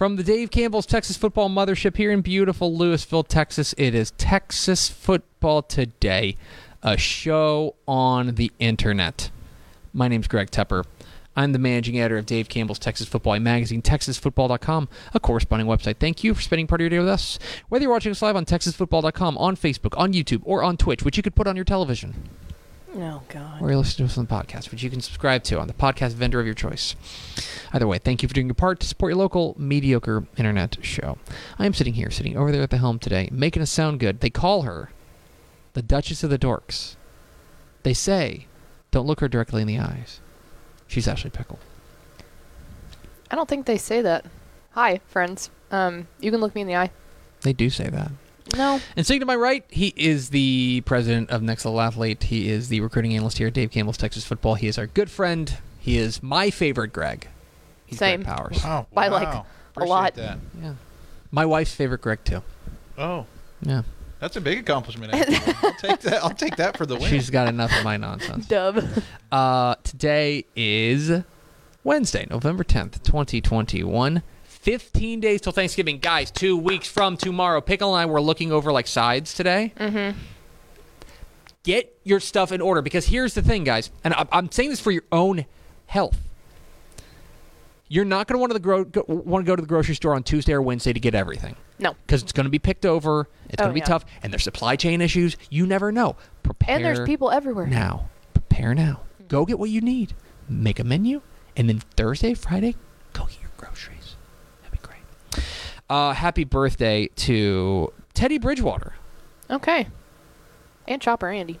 From the Dave Campbell's Texas Football Mothership here in beautiful Lewisville, Texas, it is Texas Football Today, a show on the internet. My name's Greg Tepper. I'm the managing editor of Dave Campbell's Texas Football magazine, TexasFootball.com, a corresponding website. Thank you for spending part of your day with us. Whether you're watching us live on TexasFootball.com, on Facebook, on YouTube, or on Twitch, which you could put on your television Oh God. or you listen to us on the podcast, which you can subscribe to on the podcast vendor of your choice. Either way, thank you for doing your part to support your local mediocre internet show. I am sitting here, sitting over there at the helm today, making us sound good. They call her the Duchess of the Dorks. They say, don't look her directly in the eyes. She's Ashley Pickle. I don't think they say that. Hi, friends. Um, you can look me in the eye. They do say that. No. And sitting to my right, he is the president of Next Level Athlete. He is the recruiting analyst here at Dave Campbell's Texas Football. He is our good friend. He is my favorite Greg. He's Same. Greg Powers. Wow. By, like, wow. a Appreciate lot. That. Yeah. My wife's favorite Greg too. Oh, Yeah. that's a big accomplishment. actually. I'll take that. I'll take that for the win. She's got enough of my nonsense. Dub. Uh, today is Wednesday, November 10th, 2021. 15 days till Thanksgiving. Guys, two weeks from tomorrow. Pickle and I were looking over like sides today. Mm-hmm. Get your stuff in order because here's the thing, guys, and I'm, I'm saying this for your own health. You're not going to want to gro- go, want to go to the grocery store on Tuesday or Wednesday to get everything No. because it's going to be picked over. It's Oh, going to be yeah. tough, and there's supply chain issues. You never know. Prepare And there's people everywhere. now. Prepare now. Go get what you need. Make a menu, and then Thursday, Friday, go get your groceries. That'd be great. Uh, happy birthday to Teddy Bridgewater. Okay. And Chopper Andy.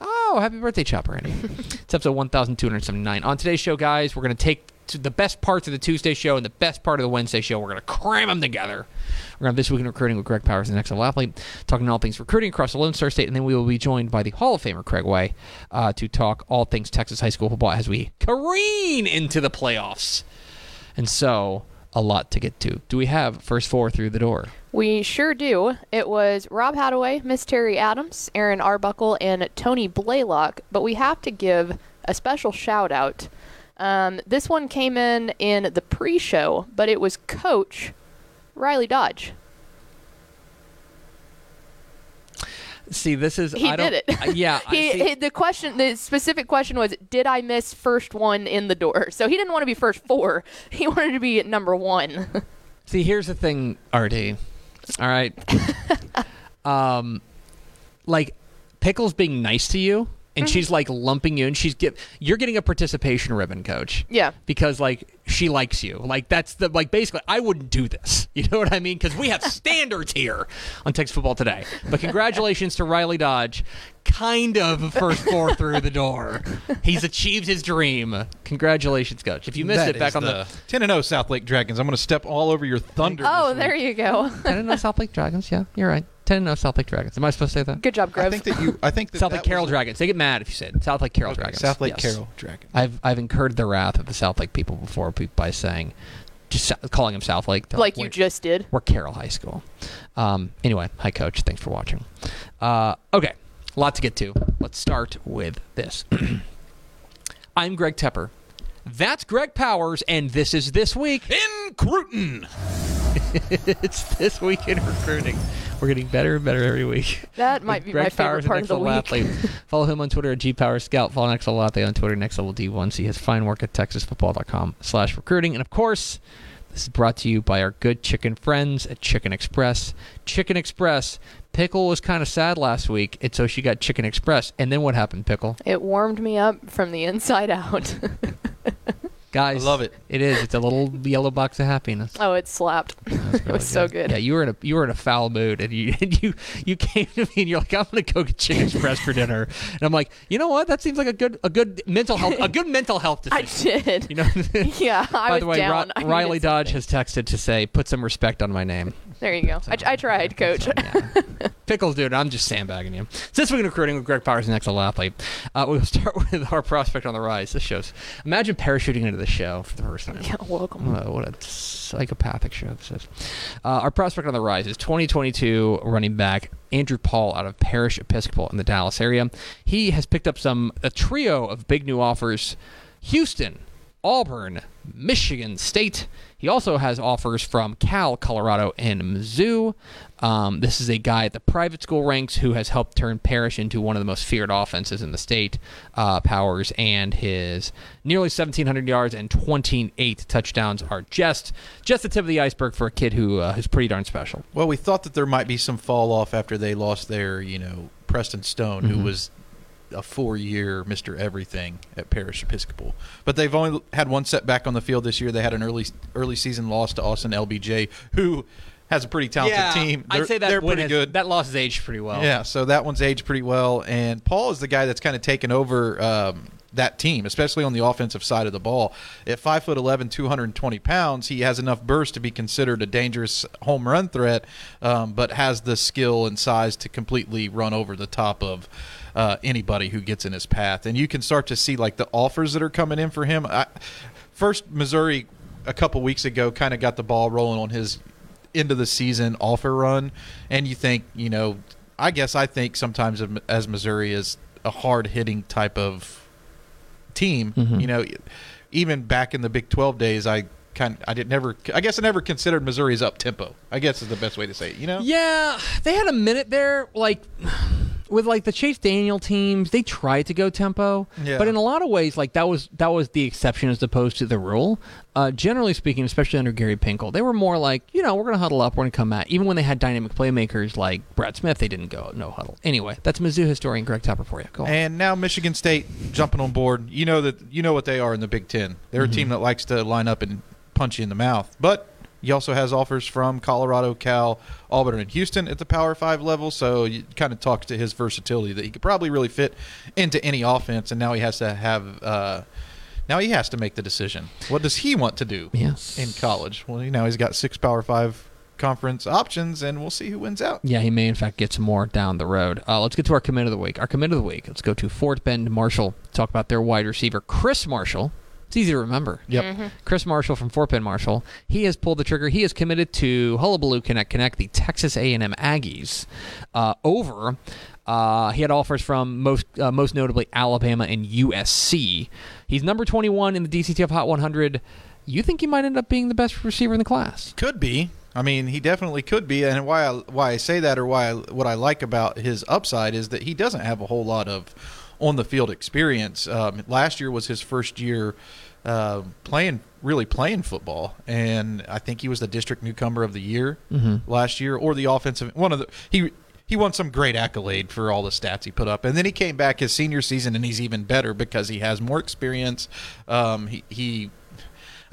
Oh, happy birthday, Chopper Andy. it's episode 1279. On today's show, guys, we're going to take the best parts of the Tuesday show and the best part of the Wednesday show. We're going to cram them together. We're going to have This Week in Recruiting with Greg Powers, the next level athlete, talking all things recruiting across the Lone Star State. And then we will be joined by the Hall of Famer, Craig Way, uh, to talk all things Texas high school football as we careen into the playoffs. And so, a lot to get to. Do we have first four through the door? We sure do. It was Rob Hadaway, Miss Terry Adams, Aaron Arbuckle, and Tony Blaylock. But we have to give a special shout out. Um, this one came in in the pre-show, but it was Coach Riley Dodge. See, this is He I don't, did it. yeah, I He, the question, the specific question was, did I miss first one in the door? So he didn't want to be first four. He wanted to be at number one. See, here's the thing, RD. All right. um, like Pickles being nice to you, and mm-hmm. she's like lumping you, and she's get you're getting a participation ribbon, Coach. yeah. Because like she likes you, like that's the like basically I wouldn't do this. You know what I mean? Because we have standards here on Texas Football Today. But congratulations to Riley Dodge, kind of first four through the door. He's achieved his dream. Congratulations, Coach. If you missed That it, back on the 10 and 0 South Lake Dragons. I'm going to step all over your thunder. Oh, there week. you go. 10 and 0 South Lake Dragons. Yeah, you're right. 10 and 0 South Lake Dragons. Am I supposed to say that? Good job, I think that you. I think that South that Lake Carroll was Dragons. They get mad if you say it. South Lake Carroll Okay, Dragons. South Lake Yes. Carroll Dragons. I've I've incurred the wrath of the South Lake people before be- by saying, just sa- calling them South Lake. They're like you "We're- just did. We're Carroll High School. Um, anyway, hi coach. Thanks for watching. Uh, okay, a lot to get to. Let's start with this. I'm Greg Tepper. That's Greg Powers, and this is this week In Cruton. it's this week in recruiting We're getting better and better every week. That might be Greg my favorite part of the week. Follow him on Twitter at gpowerscout. Follow Next Level Athlete on Twitter, Next Level D1. See his fine work at TexasFootball.com slash recruiting. And of course, this is brought to you by our good chicken friends at Chicken Express. Chicken Express. Pickle was kind of sad last week, and so she got Chicken Express. And then what happened, Pickle? It warmed me up from the inside out. Guys, I love it. It is. It's a little yellow box of happiness. oh, it slapped. That's it was so good. Yeah, you were in a you were in a foul mood, and you and you you came to me and you're like, I'm gonna go get chicken express for dinner, and I'm like, you know what? That seems like a good a good mental health a good mental health I decision. did. You know. yeah, I By was the way, down. Ri- Riley Dodge something. has texted to say, put some respect on my name. There you go. I, I tried, Coach. Yeah. Pickles, dude, I'm just sandbagging you. Since we're recruiting with Greg Powers, and excellent athlete, uh, we'll start with our prospect on the rise. This shows. Imagine parachuting into the show for the first time. yeah, welcome. What a, what a psychopathic show this is. Uh, our prospect on the rise is 2022 running back Andrew Paul out of Parish Episcopal in the Dallas area. He has picked up some a trio of big new offers: Houston, Auburn, Michigan State. He also has offers from Cal, Colorado, and Mizzou. Um, this is a guy at the private school ranks who has helped turn Parish into one of the most feared offenses in the state. Uh, Powers and his nearly 1,700 yards and 28 touchdowns are just just the tip of the iceberg for a kid who uh, who's pretty darn special. Well, we thought that there might be some fall off after they lost their, you know, Preston Stone, Mhm. who was a four-year Mister Everything at Parish Episcopal. But they've only had one setback on the field this year. They had an early early season loss to Austin LBJ, who has a pretty talented team. I'd They're- say that they're pretty has- good. That loss has aged pretty well. Yeah, so that one's aged pretty well. And Paul is the guy that's kind of taken over um, that team, especially on the offensive side of the ball. At 5'11, 220 pounds, he has enough burst to be considered a dangerous home run threat, um, but has the skill and size to completely run over the top of. Uh, anybody who gets in his path, and you can start to see like the offers that are coming in for him. I, first, Missouri a couple weeks ago kind of got the ball rolling on his end of the season offer run, and you think, you know, I guess I think sometimes of- as Missouri is a hard hitting type of team. Mhm. You know, even back in the Big Twelve days, I kind I did never I guess I never considered Missouri's up tempo. I guess is the best way to say it. You know, Yeah, they had a minute there, like with like the Chase Daniel teams, they tried to go tempo, Yeah. but in a lot of ways, like that was that was the exception as opposed to the rule. Uh, generally speaking, especially under Gary Pinkel, they were more like, you know, we're gonna huddle up, we're gonna come at. Even when they had dynamic playmakers like Brad Smith, they didn't go no huddle. Anyway, that's Mizzou historian Greg Tepper for you. Go on. And now Michigan State jumping on board. You know that you know what they are in the Big Ten. They're Mhm. a team that likes to line up and punch you in the mouth. But he also has offers from Colorado, Cal, Auburn, and Houston at the Power Five level. So you kind of talks to his versatility that he could probably really fit into any offense. And now he has to have. Uh, now he has to make the decision. What does he want to do yes, in college? Well, now he's got six Power Five conference options, and we'll see who wins out. Yeah, he may in fact get some more down the road. Uh, let's get to our commit of the week. Our commit of the week. Let's go to Fort Bend Marshall. Talk about their wide receiver Chris Marshall. It's easy to remember. Yep. Chris Marshall from Fort Bend Marshall. He has pulled the trigger. He is committed to Hullabaloo Caneck Caneck, the Texas A&M Aggies, uh, over. Uh, he had offers from most uh, most notably Alabama and USC. He's number 21 in the DCTF Hot 100. You think he might end up being the best receiver in the class? Could be. I mean, he definitely could be. And why I, why I say that, or why I, what I like about his upside, is that he doesn't have a whole lot of on the field experience. Um, last year was his first year uh, playing, really playing football, and I think he was the district newcomer of the year Mm-hmm. last year, or the offensive one of the he. He won some great accolade for all the stats he put up, and then he came back his senior season, and he's even better because he has more experience. Um, he, he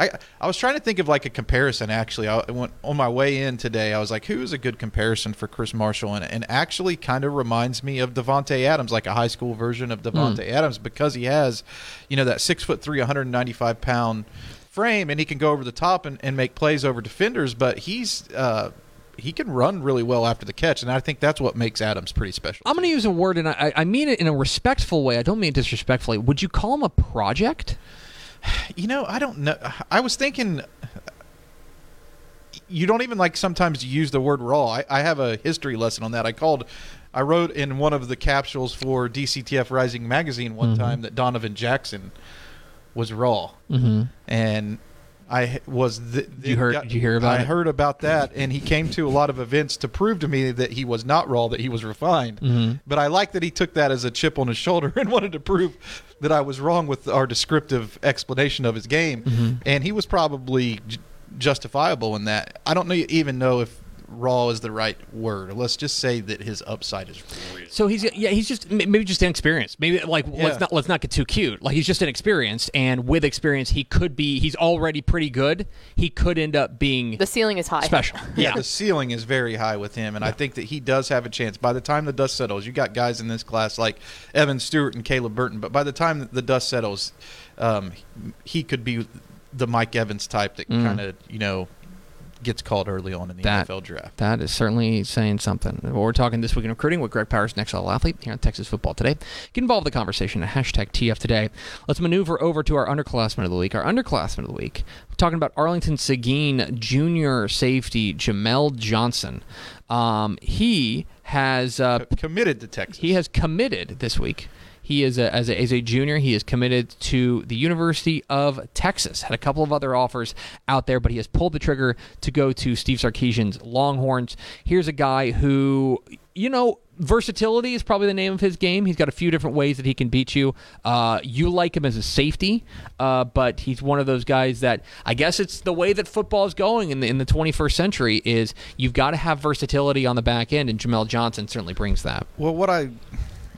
I I was trying to think of like a comparison. Actually, I went on my way in today. I was like, who is a good comparison for Chris Marshall? And, and actually, kind of reminds me of Davante Adams, like a high school version of Davante Adams, because he has, you know, that six foot three, 195 pound frame, and he can go over the top and, and make plays over defenders. But he's uh, he can run really well after the catch, and I think that's what makes Adams pretty special. I'm going to use a word, and I, I mean it in a respectful way. I don't mean it disrespectfully. Would you call him a project? You know, I don't know. I was thinking. You don't even like sometimes use the word raw. I, I have a history lesson on that. I called, I wrote in one of the capsules for DCTF Rising magazine one Mhm. time that Donovan Jackson was raw, Mm-hmm. and I was. You heard- did you hear about I it? heard about that, and he came to a lot of events to prove to me that he was not raw, that he was refined. Mm-hmm. But I like that he took that as a chip on his shoulder and wanted to prove that I was wrong with our descriptive explanation of his game, Mm-hmm. and he was probably j- justifiable in that. I don't know, even know if raw is the right word. Let's just say that his upside is real. So he's yeah he's just maybe just inexperienced. Maybe like Yeah. let's not let's not get too cute. Like he's just inexperienced, and with experience, he could be. He's already pretty good. He could end up being The ceiling is high. special. Yeah, the ceiling is very high with him, and I think that he does have a chance. By the time the dust settles, you got guys in this class like Evan Stewart and Caleb Burton, but by the time the dust settles, um, he could be the Mike Evans type that kind of you know gets called early on in the That- NFL draft. That is certainly saying something. Well, we're talking this week in recruiting with Greg Powers, next level athlete here on Texas Football Today. Get involved in the conversation at hashtag TF Today. Let's maneuver over to our underclassmen of the week. Our underclassmen of the week. We're talking about Arlington Seguin junior safety Jamel Johnson. Um, he has uh, Committed to Texas. he has committed this week. He is a, as, a, as a junior. He is committed to the University of Texas. Had a couple of other offers out there, but he has pulled the trigger to go to Steve Sarkisian's Longhorns. Here's a guy who, you know, versatility is probably the name of his game. He's got a few different ways that he can beat you. Uh, you like him as a safety, uh, but he's one of those guys that I guess it's the way that football is going in the, in the 21st century. Is you've got to have versatility on the back end, and Jamel Johnson certainly brings that. Well, what I,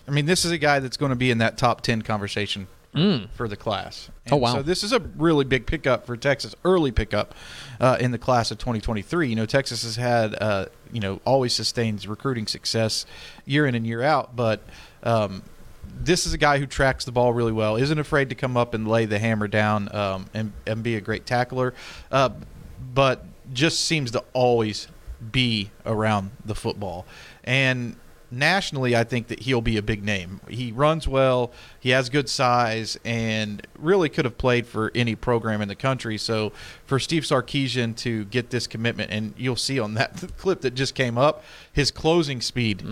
I mean, this is a guy that's going to be in that top ten conversation for the class. Oh, wow. So this is a really big pickup for Texas, early pickup uh, in the class of 2023. You know, Texas has had, uh, you know, always sustains recruiting success year in and year out, but. Um, this is a guy who tracks the ball really well, isn't afraid to come up and lay the hammer down um, and, and be a great tackler, uh, but just seems to always be around the football. And nationally, I think that he'll be a big name. He runs well, he has good size, and really could have played for any program in the country. So for Steve Sarkisian to get this commitment, and you'll see on that clip that just came up, his closing speed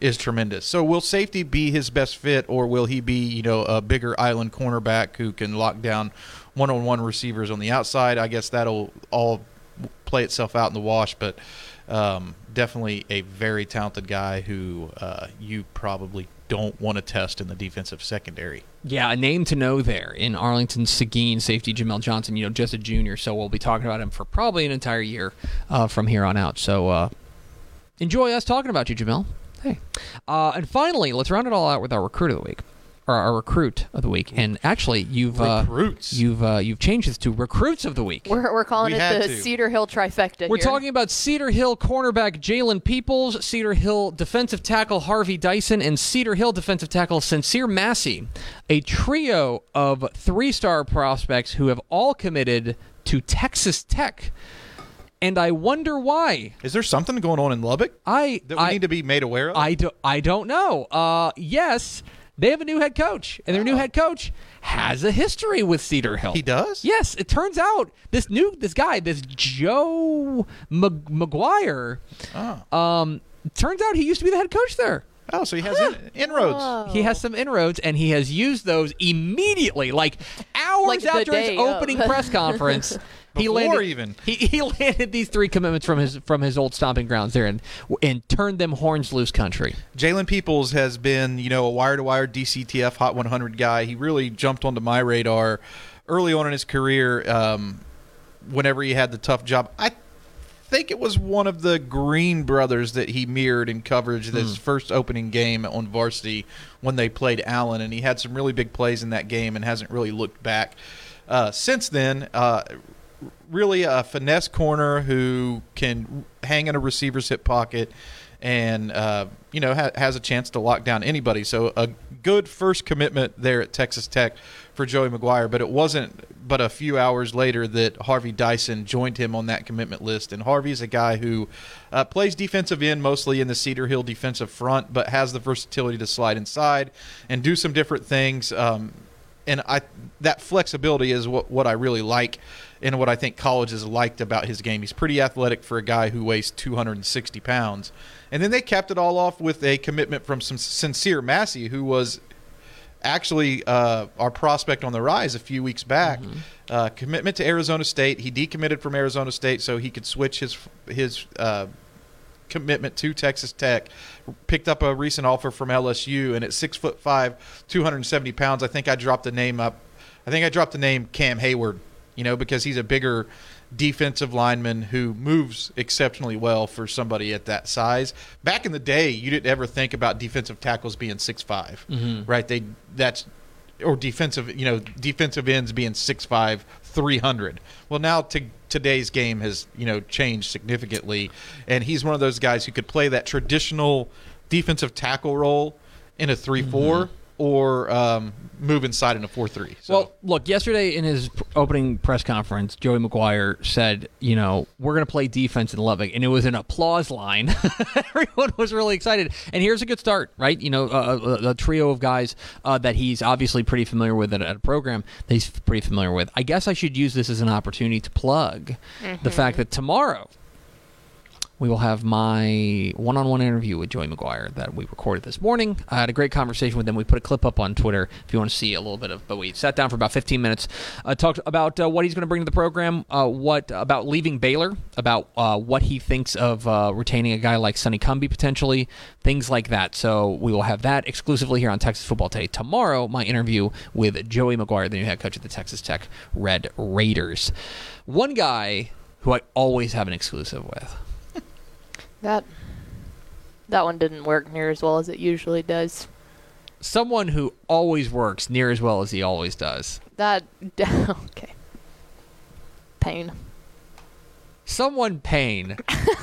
is tremendous. So will safety be his best fit, or will he be, you know, a bigger island cornerback who can lock down one-on-one receivers on the outside? I guess that'll all play itself out in the wash, but um, definitely a very talented guy who uh, you probably don't want to test in the defensive secondary. Yeah, a name to know there in Arlington Seguin, safety Jamel Johnson, you know, just a junior. So we'll be talking about him for probably an entire year uh, from here on out. So uh, enjoy us talking about you, Jamel. Hey. Uh, and finally, let's round it all out with our recruit of the week. Or our recruit of the week. And actually, you've uh, Recruits. you've uh, you've changed this to recruits of the week. We're, we're calling We it had the to. Cedar Hill trifecta. We're here. talking about Cedar Hill cornerback Jalen Peoples, Cedar Hill defensive tackle Harvey Dyson, and Cedar Hill defensive tackle Sincere Massey, a trio of three star prospects who have all committed to Texas Tech. And I wonder why. Is there something going on in Lubbock I that we I, need to be made aware of? I, do, I don't know. Uh, yes, they have a new head coach, and their new head coach has a history with Cedar Hill. he does. Yes, it turns out this new this guy, this Joe Mag- McGuire, Oh. um, turns out he used to be the head coach there. Oh, so he has in- inroads. He has some inroads, and he has used those immediately, like hours Like after his opening press conference. he landed even. He, he landed these three commitments from his from his old stomping grounds there, and and turned them horns loose country. Jalen Peoples has been, you know, a wire to wire DCTF Hot 100 guy. He really jumped onto my radar early on in his career um, whenever he had the tough job. I think it was one of the Green brothers that he mirrored in coverage this first opening game on varsity when they played Allen, and he had some really big plays in that game and hasn't really looked back uh, since then. Uh, really a finesse corner who can hang in a receiver's hip pocket and uh, you know ha- has a chance to lock down anybody. So a good first commitment there at Texas Tech for Joey McGuire, but it wasn't but a few hours later that Harvey Dyson joined him on that commitment list. And Harvey's a guy who uh, plays defensive end mostly in the Cedar Hill defensive front, but has the versatility to slide inside and do some different things. Um, and I that flexibility is what, what I really like and what I think college has liked about his game. He's pretty athletic for a guy who weighs 260 pounds. And then they capped it all off with a commitment from some sincere Massey, who was actually uh, our prospect on the rise a few weeks back. Uh, commitment to Arizona State. He decommitted from Arizona State so he could switch his his uh, commitment to Texas Tech. Picked up a recent offer from LSU, and at six foot five, two hundred and seventy pounds, I think I dropped the name up. I think I dropped the name Cam Heyward. You know, because he's a bigger defensive lineman who moves exceptionally well for somebody at that size. Back in the day, you didn't ever think about defensive tackles being six mm-hmm. right? They that's or defensive, you know, defensive ends being 6'5", 300. Well, now to, today's game has, you know, changed significantly and he's one of those guys who could play that traditional defensive tackle role in a 3-4 or um, move inside in a 4-3. So Well, look, yesterday in his opening press conference, Joey McGuire said, you know, we're going to play defense in Lubbock. And it was an applause line. Everyone was really excited. And here's a good start, right? You know, a, a, a trio of guys uh, that he's obviously pretty familiar with at, at a program that he's pretty familiar with. I guess I should use this as an opportunity to plug the fact that tomorrow we will have my one-on-one interview with Joey McGuire that we recorded this morning. I had a great conversation with him. We put a clip up on Twitter if you want to see a little bit of. But we sat down for about 15 minutes, uh, talked about uh, what he's going to bring to the program, uh, what about leaving Baylor, about uh, what he thinks of uh, retaining a guy like Sonny Cumbie potentially, things like that. So we will have that exclusively here on Texas Football Today tomorrow. My interview with Joey McGuire, the new head coach of the Texas Tech Red Raiders. One guy who I always have an exclusive with. That that one didn't work near as well as it usually does. someone who always works near as well as he always does. That okay. Pain. Someone pain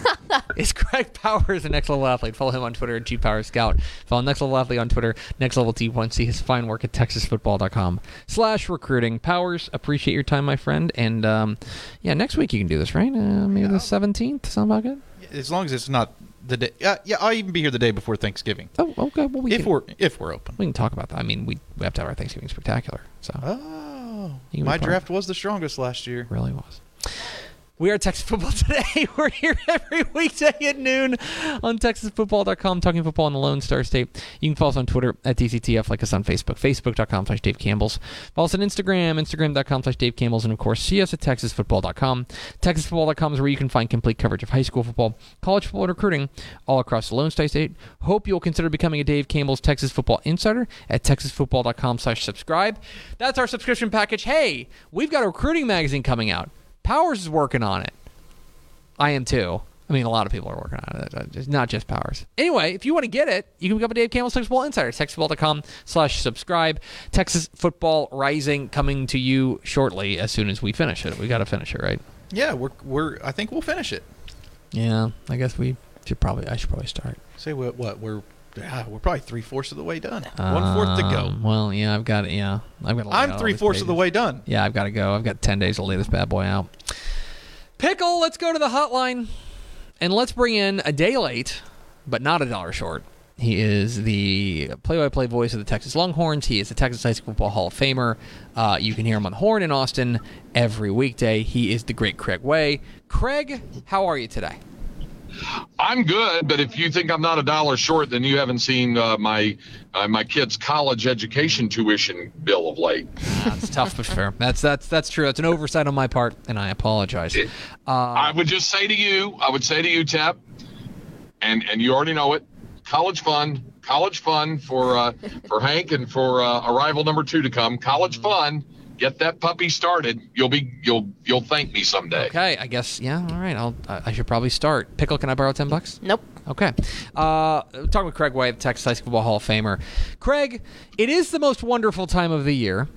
is Craig Powers, the next level athlete. Follow him on Twitter at GPowersScout. Follow next level athlete on Twitter, next level D1. See his fine work at TexasFootball.com slash recruiting. Powers, appreciate your time, my friend. And um, yeah, next week you can do this, right? Uh, maybe the 17th. Sound about good? As long as it's not the day. Uh, yeah, I'll even be here the day before Thanksgiving. Oh, okay. Well, we if can, we're if we're open. we can talk about that. I mean, we, we have to have our Thanksgiving spectacular. So Oh, my draft was the strongest last year. really was. We are Texas Football Today. We're here every weekday at noon on TexasFootball.com, talking football in the Lone Star State. You can follow us on Twitter at DCTF, like us on Facebook, Facebook.com slash Dave Campbell's. Follow us on Instagram, Instagram.com slash Dave Campbell's, and of course, see us at TexasFootball.com. TexasFootball.com is where you can find complete coverage of high school football, college football, and recruiting all across the Lone Star State. Hope you'll consider becoming a Dave Campbell's Texas Football Insider at TexasFootball.com slash subscribe. That's our subscription package. Hey, we've got a recruiting magazine coming out. Powers is working on it. I am too. I mean, a lot of people are working on it. Uh, It's not just Powers. Anyway, if you want to get it, you can become a Dave Campbell's Texas Football Insider. TexasFootball.com slash subscribe. Texas Football Rising coming to you shortly as soon as we finish it. We got to finish it, right? Yeah, we're we're. I think we'll finish it. Yeah, I guess we should probably, I should probably start. Say what? What we're. Ah, we're probably three fourths of the way done. One fourth to go. Um, Well, yeah, I've got it. Yeah, I've got. to lay out I'm all three these fourths of the pages. way done. Yeah, I've got to go. I've got 10 days to lay this bad boy out. Pickle, let's go to the hotline and let's bring in a day late, but not a dollar short. He is the play by play voice of the Texas Longhorns. He is the Texas High School Football Hall of Famer. Uh, you can hear him on the horn in Austin every weekday. He is the great Craig Way. Craig, how are you today? I'm good, but if you think I'm not a dollar short, then you haven't seen uh, my uh, my kid's college education tuition bill of late. That's tough but fair. That's that's that's true. That's an oversight on my part, and I apologize. Uh, I would just say to you, I would say to you, Tap, and and you already know it. College fund, college fund for uh, for Hank and for uh, arrival number two to come. College fun. Get that puppy started. You'll be you'll you'll thank me someday. Okay, I guess yeah. All right, I'll I I should probably start. Pickle, can I borrow ten bucks? Nope. Okay. Uh, talking with Craig Way, the Texas High School Football Hall of Famer. Craig, it is the most wonderful time of the year.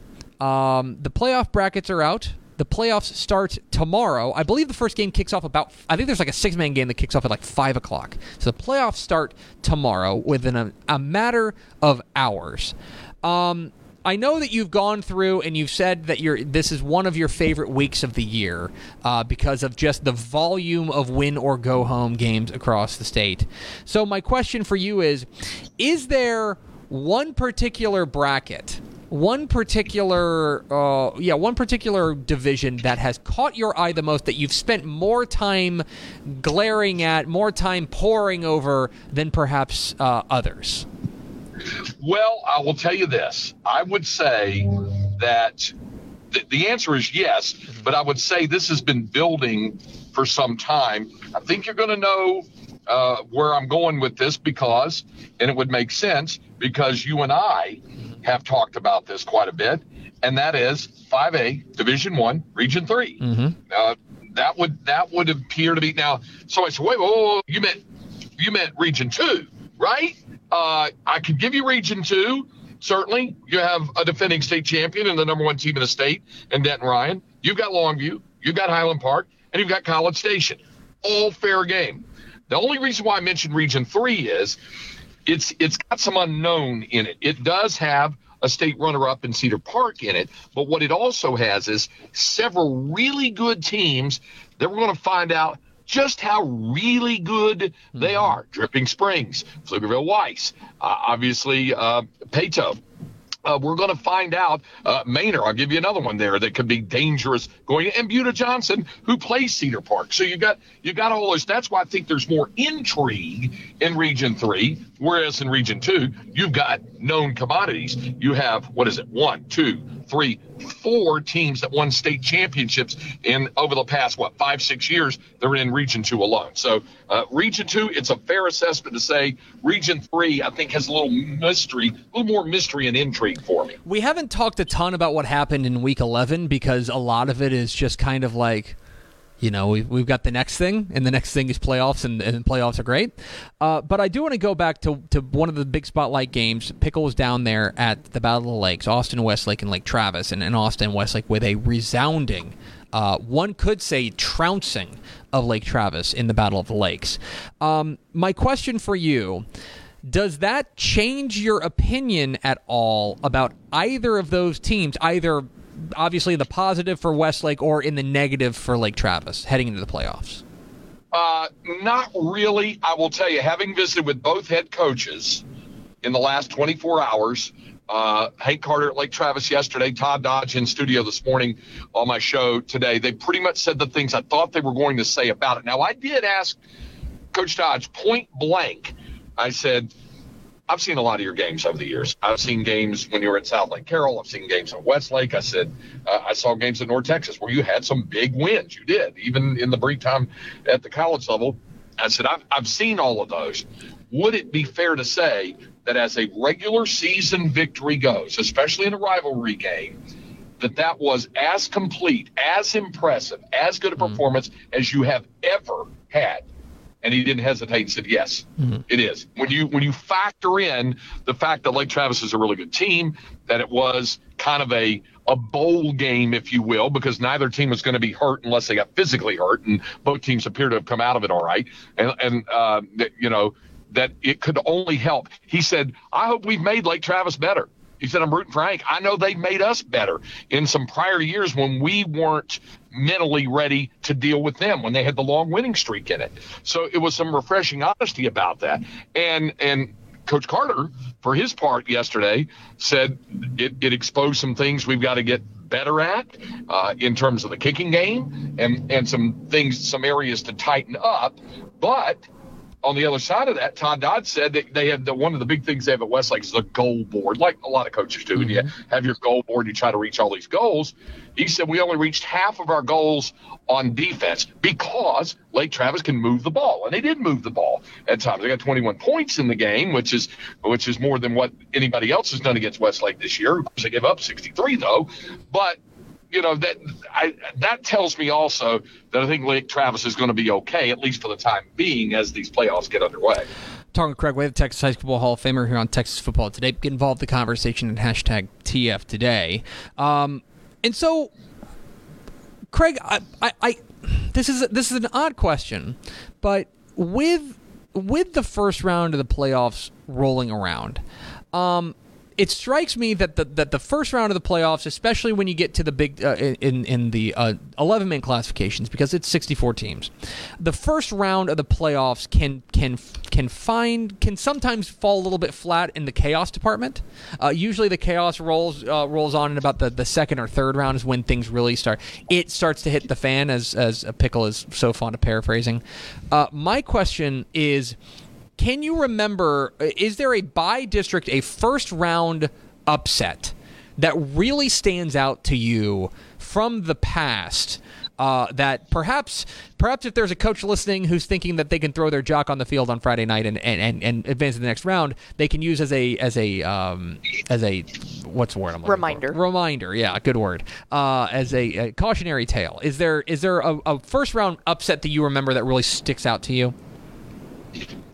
Um, the playoff brackets are out. The playoffs start tomorrow. I believe the first game kicks off about. I think there's like a six-man game that kicks off at like five o'clock. So the playoffs start tomorrow within a, a matter of hours. Um, I know that you've gone through and you've said that you're this is one of your favorite weeks of the year uh, because of just the volume of win or go home games across the state. So my question for you is: Is there one particular bracket? One particular, uh, yeah, one particular division that has caught your eye the most that you've spent more time glaring at, more time poring over than perhaps uh, others. Well, I will tell you this. I would say that the, the answer is yes, but I would say this has been building for some time. I think you're going to know uh, where I'm going with this because, and it would make sense because you and I have talked about this quite a bit, and that is 5A Division One, Region 3 Uh, that would that would appear to be now. So I said, wait, whoa, whoa, whoa, you meant you meant Region Two, right? Uh, I could give you Region Two. Certainly, you have a defending state champion and the number one team in the state, and Denton Ryan. You've got Longview, you've got Highland Park, and you've got College Station. All fair game. The only reason why I mentioned Region Three is it's it's got some unknown in it. It does have a state runner-up in Cedar Park in it, but what it also has is several really good teams that we're going to find out just how really good they are. Dripping Springs, Pflugerville Weiss, uh, obviously uh, Pato. Uh, we're going to find out. Uh, Maynard, I'll give you another one there that could be dangerous going. And Buda Johnson, who plays Cedar Park. So you got you got all those. That's why I think there's more intrigue in Region Three, whereas in Region Two, you've got known commodities. You have what is it? One, two, three, four teams that won state championships in over the past what five, six years. They're in Region Two alone. So uh, Region Two, it's a fair assessment to say. Region Three, I think, has a little mystery, a little more mystery and intrigue for me. We haven't talked a ton about what happened in week 11 because a lot of it is just kind of like, you know, we've, we've got the next thing, and the next thing is playoffs, and, and playoffs are great. Uh, but I do want to go back to, to one of the big spotlight games. Pickle was down there at the Battle of the Lakes, Austin Westlake and Lake Travis, and, and Austin Westlake with a resounding, uh, one could say, trouncing of Lake Travis in the Battle of the Lakes. Um, my question for you does that change your opinion at all about either of those teams, either obviously the positive for Westlake or in the negative for Lake Travis heading into the playoffs? Uh, not really. I will tell you, having visited with both head coaches in the last 24 hours, uh, Hank Carter at Lake Travis yesterday, Todd Dodge in studio this morning on my show today, they pretty much said the things I thought they were going to say about it. Now, I did ask Coach Dodge point blank. I said, I've seen a lot of your games over the years. I've seen games when you were at South Lake Carroll. I've seen games at Westlake. I said, uh, I saw games at North Texas where you had some big wins. You did, even in the brief time at the college level. I said, I've, I've seen all of those. Would it be fair to say that as a regular season victory goes, especially in a rivalry game, that that was as complete, as impressive, as good a performance as you have ever had? And he didn't hesitate and said yes it is. When you when you factor in the fact that lake travis is a really good team that it was kind of a a bowl game if you will because neither team was going to be hurt unless they got physically hurt and both teams appear to have come out of it all right. And and uh, you know that it could only help. He said i hope we've made lake travis better he said, I'm rooting for Hank. I know they've made us better in some prior years when we weren't mentally ready to deal with them when they had the long winning streak in it. So it was some refreshing honesty about that. And and Coach Carter, for his part yesterday, said it, it exposed some things we've got to get better at uh, in terms of the kicking game and, and some things, some areas to tighten up. But on the other side of that, Todd Dodge said that they have the one of the big things they have at Westlake is the goal board, like a lot of coaches do. And you mm-hmm. have your goal board, you try to reach all these goals. He said we only reached half of our goals on defense because Lake Travis can move the ball, and they did move the ball at times. They got 21 points in the game, which is which is more than what anybody else has done against Westlake this year. Of course, they gave up 63 though, but you know that I, that tells me also that I think Lake Travis is going to be okay at least for the time being as these playoffs get underway. Talking with Craig Way, the Texas High School Hall of Famer here on Texas Football Today. Get involved in the conversation at hashtag TF Today. Um, and so, Craig, I, I, I, this is this is an odd question, but with with the first round of the playoffs rolling around, um, it strikes me that the that the first round of the playoffs, especially when you get to the big uh, in in the uh, 11 man classifications, because it's 64 teams, the first round of the playoffs can can can find can sometimes fall a little bit flat in the chaos department. Uh, usually, the chaos rolls uh, rolls on in about the, the second or third round is when things really start. It starts to hit the fan, as as pickle is so fond of paraphrasing. Uh, my question is can you remember? uh, Is there a by district, a first round upset that really stands out to you from the past? Uh, that perhaps, perhaps if there's a coach listening who's thinking that they can throw their jock on the field on Friday night and, and, and, and advance to the next round, they can use as a as a um, as a what's the word I'm looking for? Reminder. Reminder, yeah, good word. Uh, as a, a cautionary tale, is there is there a, a first round upset that you remember that really sticks out to you?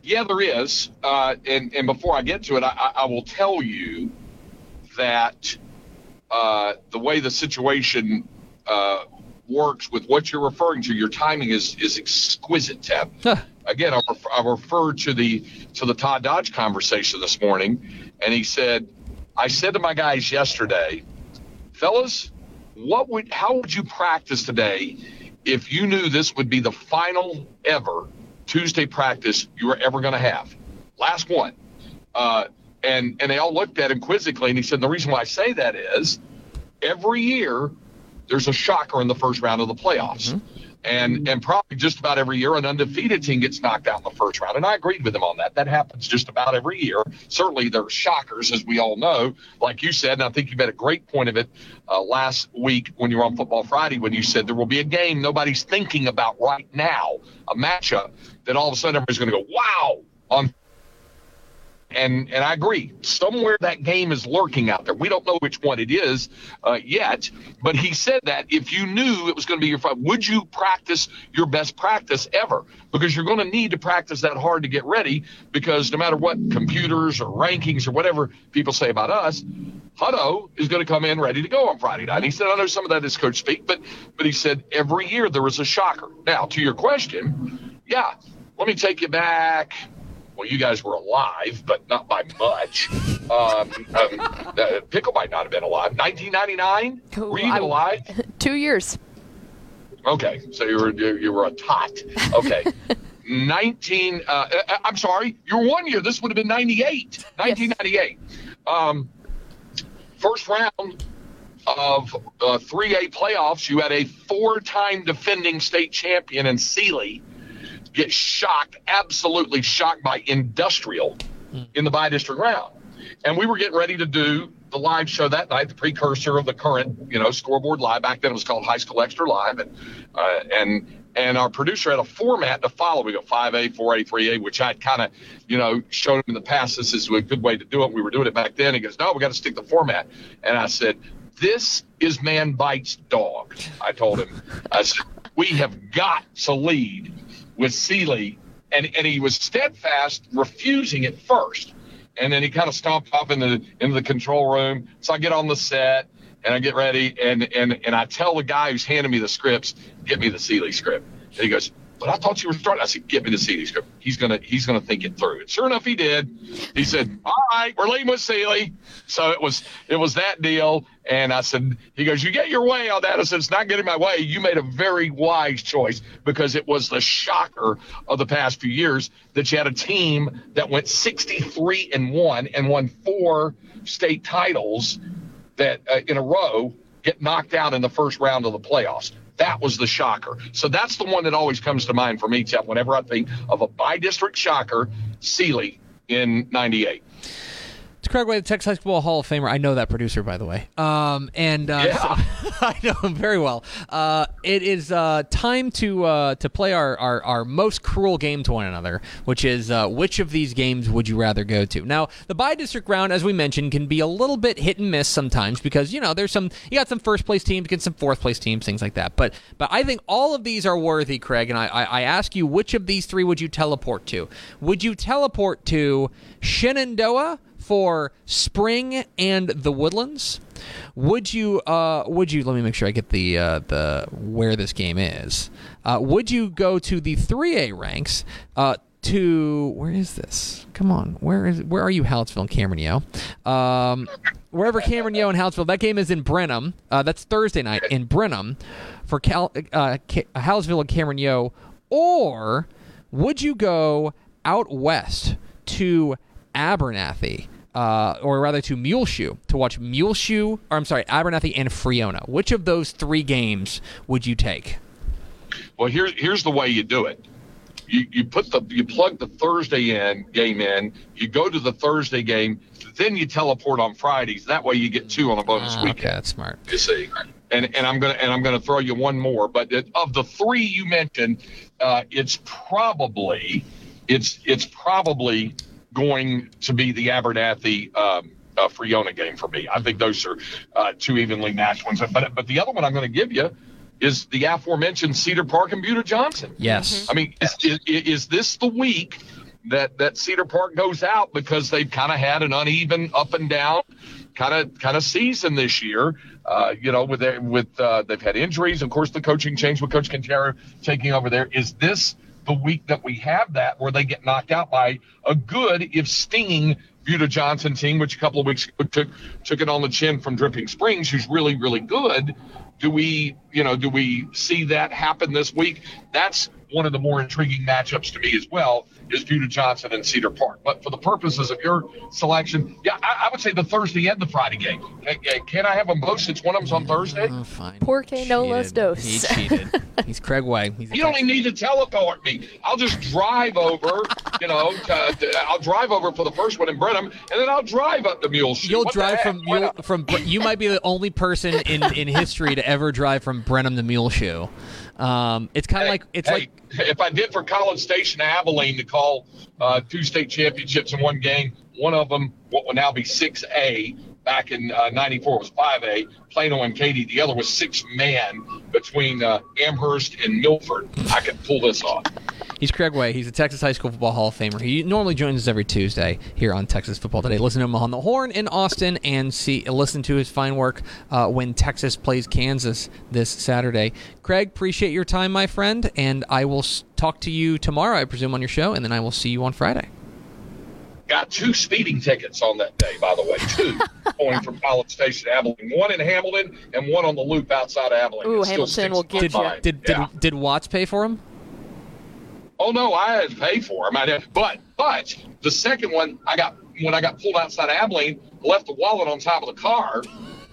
Yeah, there is. Uh, and, and before I get to it, I, I- will tell you that uh, the way the situation uh, works with what you're referring to, your timing is is exquisite, Ted. Huh. Again, I, ref- I referred to the to the Todd Dodge conversation this morning, and he said, "I said to my guys yesterday, fellas, what would how would you practice today if you knew this would be the final ever Tuesday practice you were ever going to have? Last one." Uh, and and they all looked at him quizzically, and he said, "The reason why I say that is every year there's a shocker in the first round of the playoffs." And and probably just about every year an undefeated team gets knocked out in the first round. And I agreed with him on that. That happens just about every year. Certainly there are shockers, as we all know. Like you said, and I think you made a great point of it uh, last week when you were on Football Friday when you said there will be a game nobody's thinking about right now, a matchup that all of a sudden everybody's going to go, wow, on and and I agree. Somewhere that game is lurking out there. We don't know which one it is uh, yet, but he said that if you knew it was going to be your fight, would you practice your best practice ever? Because you're going to need to practice that hard to get ready. Because no matter what computers or rankings or whatever people say about us, Hutto is going to come in ready to go on Friday night. He said, I know some of that is coach speak, but but he said every year there is a shocker. Now to your question, yeah, let me take you back well, you guys were alive, but not by much. Um, um, uh, Pickle might not have been alive. 1999? Were you I- alive? Two years. Okay, so you were you, were a tot. Okay. 19 uh, uh, I'm sorry, you're one year. This would have been 98. 1998. Um, first round of uh, 3A playoffs, you had a four-time defending state champion in Sealy get shocked, absolutely shocked by industrial in the bi-district round. And we were getting ready to do the live show that night, the precursor of the current, you know, scoreboard live. Back then it was called High School Extra Live, and uh, and and our producer had a format to follow. We got 5A, 4A, 3A, which I'd kind of, you know, showed him in the past. This is a good way to do it. We were doing it back then. He goes, no, we got to stick to the format. And I said, this is man bites dog. I told him, I said, we have got to lead with Sealy, and and he was steadfast, refusing at first, and then he kind of stomped off in the, into the control room. So I get on the set and I get ready, and and and I tell the guy who's handing me the scripts, get me the Sealy script. And he goes, but I thought you were starting. I said, get me the Sealy script. He's gonna he's gonna think it through. And sure enough, he did. He said, all right, we're leaving with Sealy. So it was it was that deal. And I said, he goes, you get your way on that. I said, it's not getting my way. You made a very wise choice because it was the shocker of the past few years that you had a team that went 63 and one and won four state titles that uh, in a row get knocked out in the first round of the playoffs. That was the shocker. So that's the one that always comes to mind for me, whenever I think of a by district shocker, Sealy in 98. It's Craig Way, the Texas High School Hall of Famer. I know that producer, by the way. Um, and uh, Yeah. so- I know him very well. Uh, it is uh, time to uh, to play our, our, our most cruel game to one another, which is uh, which of these games would you rather go to? Now, the by district round, as we mentioned, can be a little bit hit and miss sometimes because you know there's some you got some first place teams, you get some fourth place teams, things like that. But but I think all of these are worthy, Craig. And I, I, I ask you, which of these three would you teleport to? Would you teleport to Shenandoah? For spring and the woodlands. Would you uh would you let me make sure i get the uh the where this game is. Uh would you go to the 3a ranks uh to where is this? Come on where is where are you hallettsville and Cameron Yoe um wherever Cameron Yoe and hallettsville that game is in brenham. Uh that's thursday night in brenham for Cal, uh, and Cameron Yoe or would you go out west to Abernathy, uh, or rather to Muleshoe, to watch Muleshoe, or I'm sorry, Abernathy and Friona? Which of those three games would you take? Well, here, here's the way you do it. you, you put the you plug the Thursday in game in, you go to the Thursday game, then you teleport on Fridays. That way you get two on a bonus Ah, okay, that's smart. You see, and and I'm gonna and I'm gonna throw you one more. But it, of the three you mentioned, uh, it's probably it's it's probably going to be the Abernathy. Um, uh, Friona game for me. I think those are uh, two evenly matched ones. But but the other one I'm going to give you is the aforementioned Cedar Park and Buda Johnson. Yes. I mean, is, is, is this the week that that Cedar Park goes out because they've kind of had an uneven up and down kind of kind of season this year? Uh, you know, with their, with uh, they've had injuries, of course, the coaching change with Coach Quintero taking over there. Is this the week that we have that where they get knocked out by a good, if stinging, Buda Johnson team, which a couple of weeks took took it on the chin from Dripping Springs, who's really really good. Do we, you know, do we see that happen this week? That's one of the more intriguing matchups to me as well is Buda Johnson and Cedar Park. But for the purposes of your selection, yeah, I, I would say the Thursday and the Friday game. Can, can I have them both since one of them's on Thursday? Oh, fine. Porque no los Cheated. dos. He cheated. He's Craig Way. He's You don't even need to teleport me. I'll just drive over, you know, to, to- I'll drive over for the first one in Brenham, and then I'll drive up to Muleshoe. You'll What drive from Why Mule, not? from you might be the only person in, in history to ever drive from Brenham to Muleshoe. Um, it's kind of Hey, like it's hey, like if I did for College Station Abilene to call uh, two state championships in one game, one of them what will now be 6A. Back in uh, '94 was 5A. Plano and Katy. The other was six man between uh, Amherst and Milford. I could pull this off. He's Craig Way. He's a Texas High School Football Hall of Famer. He normally joins us every Tuesday here on Texas Football Today. Listen to him on the Horn in Austin and see listen to his fine work uh, when Texas plays Kansas this Saturday. Craig, appreciate your time, my friend, and I will talk to you tomorrow, I presume, on your show, and then I will see you on Friday. Got two speeding tickets on that day, by the way. Two going from College Station to Abilene. One in Hamilton and one on the loop outside of Abilene. Ooh, It Hamilton will get my Did did Yeah. did, did Watts pay for him? Oh no, I had to pay for them. I did. But but the second one, I got when I got pulled outside Abilene, left the wallet on top of the car,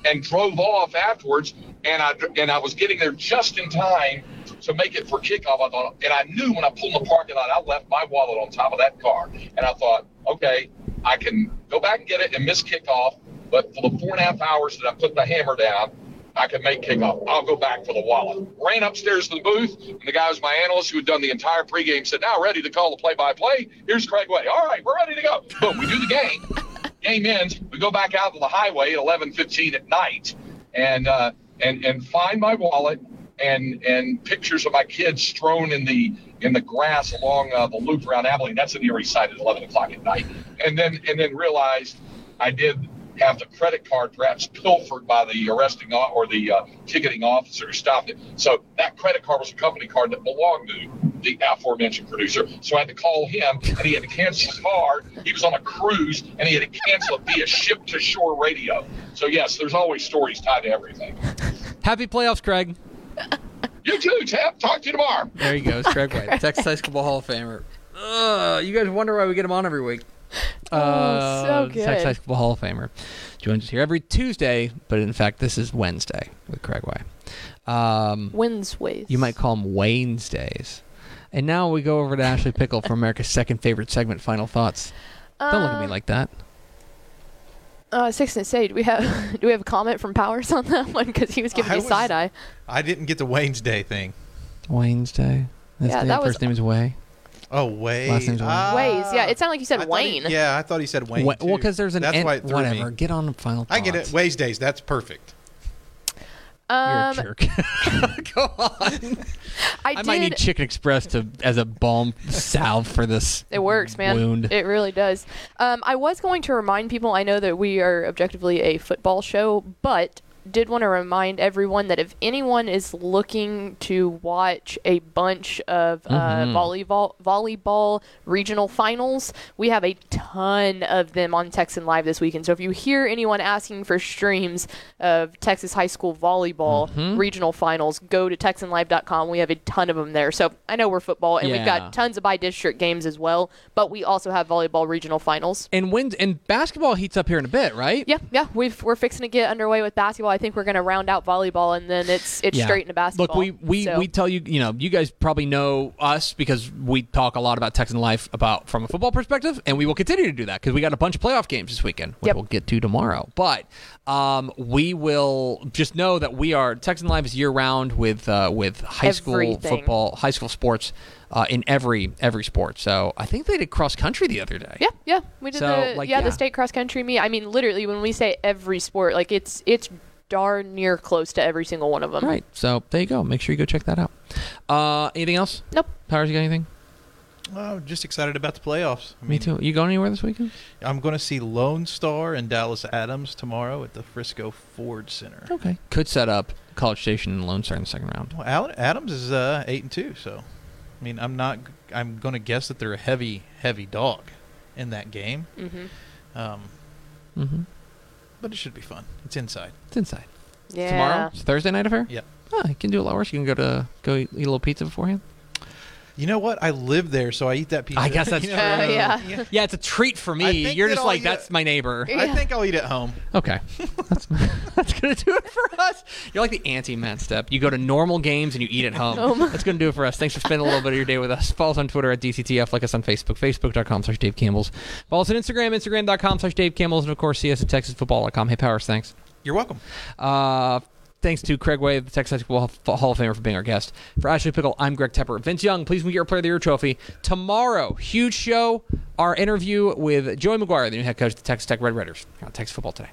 and drove off afterwards. And I and I was getting there just in time to make it for kickoff. I thought, and I knew when I pulled in the parking lot, I left my wallet on top of that car, and I thought, okay, I can go back and get it and miss kickoff. But for the four and a half hours that I put the hammer down, I can make kickoff. I'll go back for the wallet. Ran upstairs to the booth, and the guy was my analyst who had done the entire pregame said, Now ready to call the play by play. Here's Craig Way. All right, we're ready to go. Boom, we do the game. Game ends. We go back out to the highway at 11:15 at night, and uh, and and find my wallet and and pictures of my kids strewn in the in the grass along uh, the loop around Abilene. That's in the Erie side at 11 o'clock at night, and then and then realized I did have the credit card perhaps pilfered by the arresting or the uh, ticketing officer who stopped it. So that credit card was a company card that belonged to the aforementioned producer. So I had to call him, and he had to cancel his card. He was on a cruise, and he had to cancel it via ship to shore radio. So yes, there's always stories tied to everything. Happy playoffs, Craig. You too, Tap. Talk to you tomorrow. There you go. It's Craig Way, Texas High School Hall of Famer. Ugh, you guys wonder why we get him on every week. Oh, so Texas High good. School Hall of Famer joins us here every Tuesday, but in fact, this is Wednesday with Craig Way. Um, Wins ways. you might call them Wayne's days. And now we go over to Ashley Pickle for America's second favorite segment, Final Thoughts. Don't look at me like that. Uh, six and say, do we have do we have a comment from Powers on that one? Because he was giving I me was- side eye. I didn't get the Wayne's Day thing. Wayne's Day. His Yeah, name, that was- first name is Way. Oh, Way. Last name's Wayne. Ah. Ways. Yeah, it sounded like you said I thought he- Wayne. yeah, I thought he said Wayne. Wa- well, because there's an That's N- why it threw whatever. me. Get on the Final Thoughts. I get it. Ways days. That's perfect. Um, You're a jerk. Go on. I, I, did. might need Chicken Express to as a balm salve for this. It works, man. Wound. It really does. Um, I was going to remind people. I know that we are objectively a football show, but did want to remind everyone that if anyone is looking to watch a bunch of uh, Mhm. volleyball volleyball regional finals, we have a ton of them on Texan Live this weekend. So if you hear anyone asking for streams of Texas high school volleyball Mhm. regional finals, go to TexanLive.com. We have a ton of them there. So I know we're football, and we've got tons of by district games as well, but we also have volleyball regional finals. And wins and basketball heats up here in a bit, right? Yeah, yeah, we've, we're fixing to get underway with basketball. I think we're going to round out volleyball, and then it's it's Yeah. straight into basketball. Look, we we, So- we tell you, you know, you guys probably know us because we talk a lot about Texan Live about from a football perspective, and we will continue to do that because we got a bunch of playoff games this weekend, which Yep. we'll get to tomorrow. But um, we will just know that we are Texan Live is year round with uh, with high school football, high school sports uh, in every every sport. So I think they did cross country the other day. Yeah, yeah, we did So, the like, yeah, yeah. the state cross country meet. I mean, literally, when we say every sport, like it's it's darn near close to every single one of them. Right. So there you go. Make sure you go check that out. Uh, anything else? Nope. Powers, you got anything? Oh, just excited about the playoffs. I Me mean, too. You going anywhere this weekend? I'm going to see Lone Star and Dallas Adams tomorrow at the Frisco Ford Center. Okay. Could set up College Station and Lone Star in the second round. Well, Al- Adams is uh, eight and two, so I mean, I'm not. I'm going to guess that they're a heavy, heavy dog in that game. Mm-hmm. Um, Mm-hmm. But it should be fun. It's inside. It's inside. Yeah. Tomorrow? It's Thursday night affair? Yep. Oh, you can do a lot worse. You can go to go eat, eat a little pizza beforehand. You know what? I live there, so I eat that pizza. I guess that's You know, Uh, true. yeah. Yeah, it's a treat for I me. think You're that just I'll like eat that's it. my neighbor. Yeah. I think I'll eat at home. Okay, that's that's gonna do it for us. You're like the anti Matt Step. You go to normal games and you eat at home. Home. That's gonna do it for us. Thanks for spending a little bit of your day with us. Follow us on Twitter at DCTF. Like us on Facebook, Facebook.com/slash Dave Campbell's. Follow us on Instagram, Instagram.com/slash Dave Campbell's, and of course, see us at TexasFootball.com. Hey, Powers, thanks. You're welcome. Uh, thanks to Craig Way, the Texas Hall of Famer, for being our guest. For Ashley Pickle, I'm Greg Tepper. Vince Young, please get your Player of the Year trophy. Tomorrow, huge show, our interview with Joey McGuire, the new head coach of the Texas Tech Red Raiders on Texas Football Today.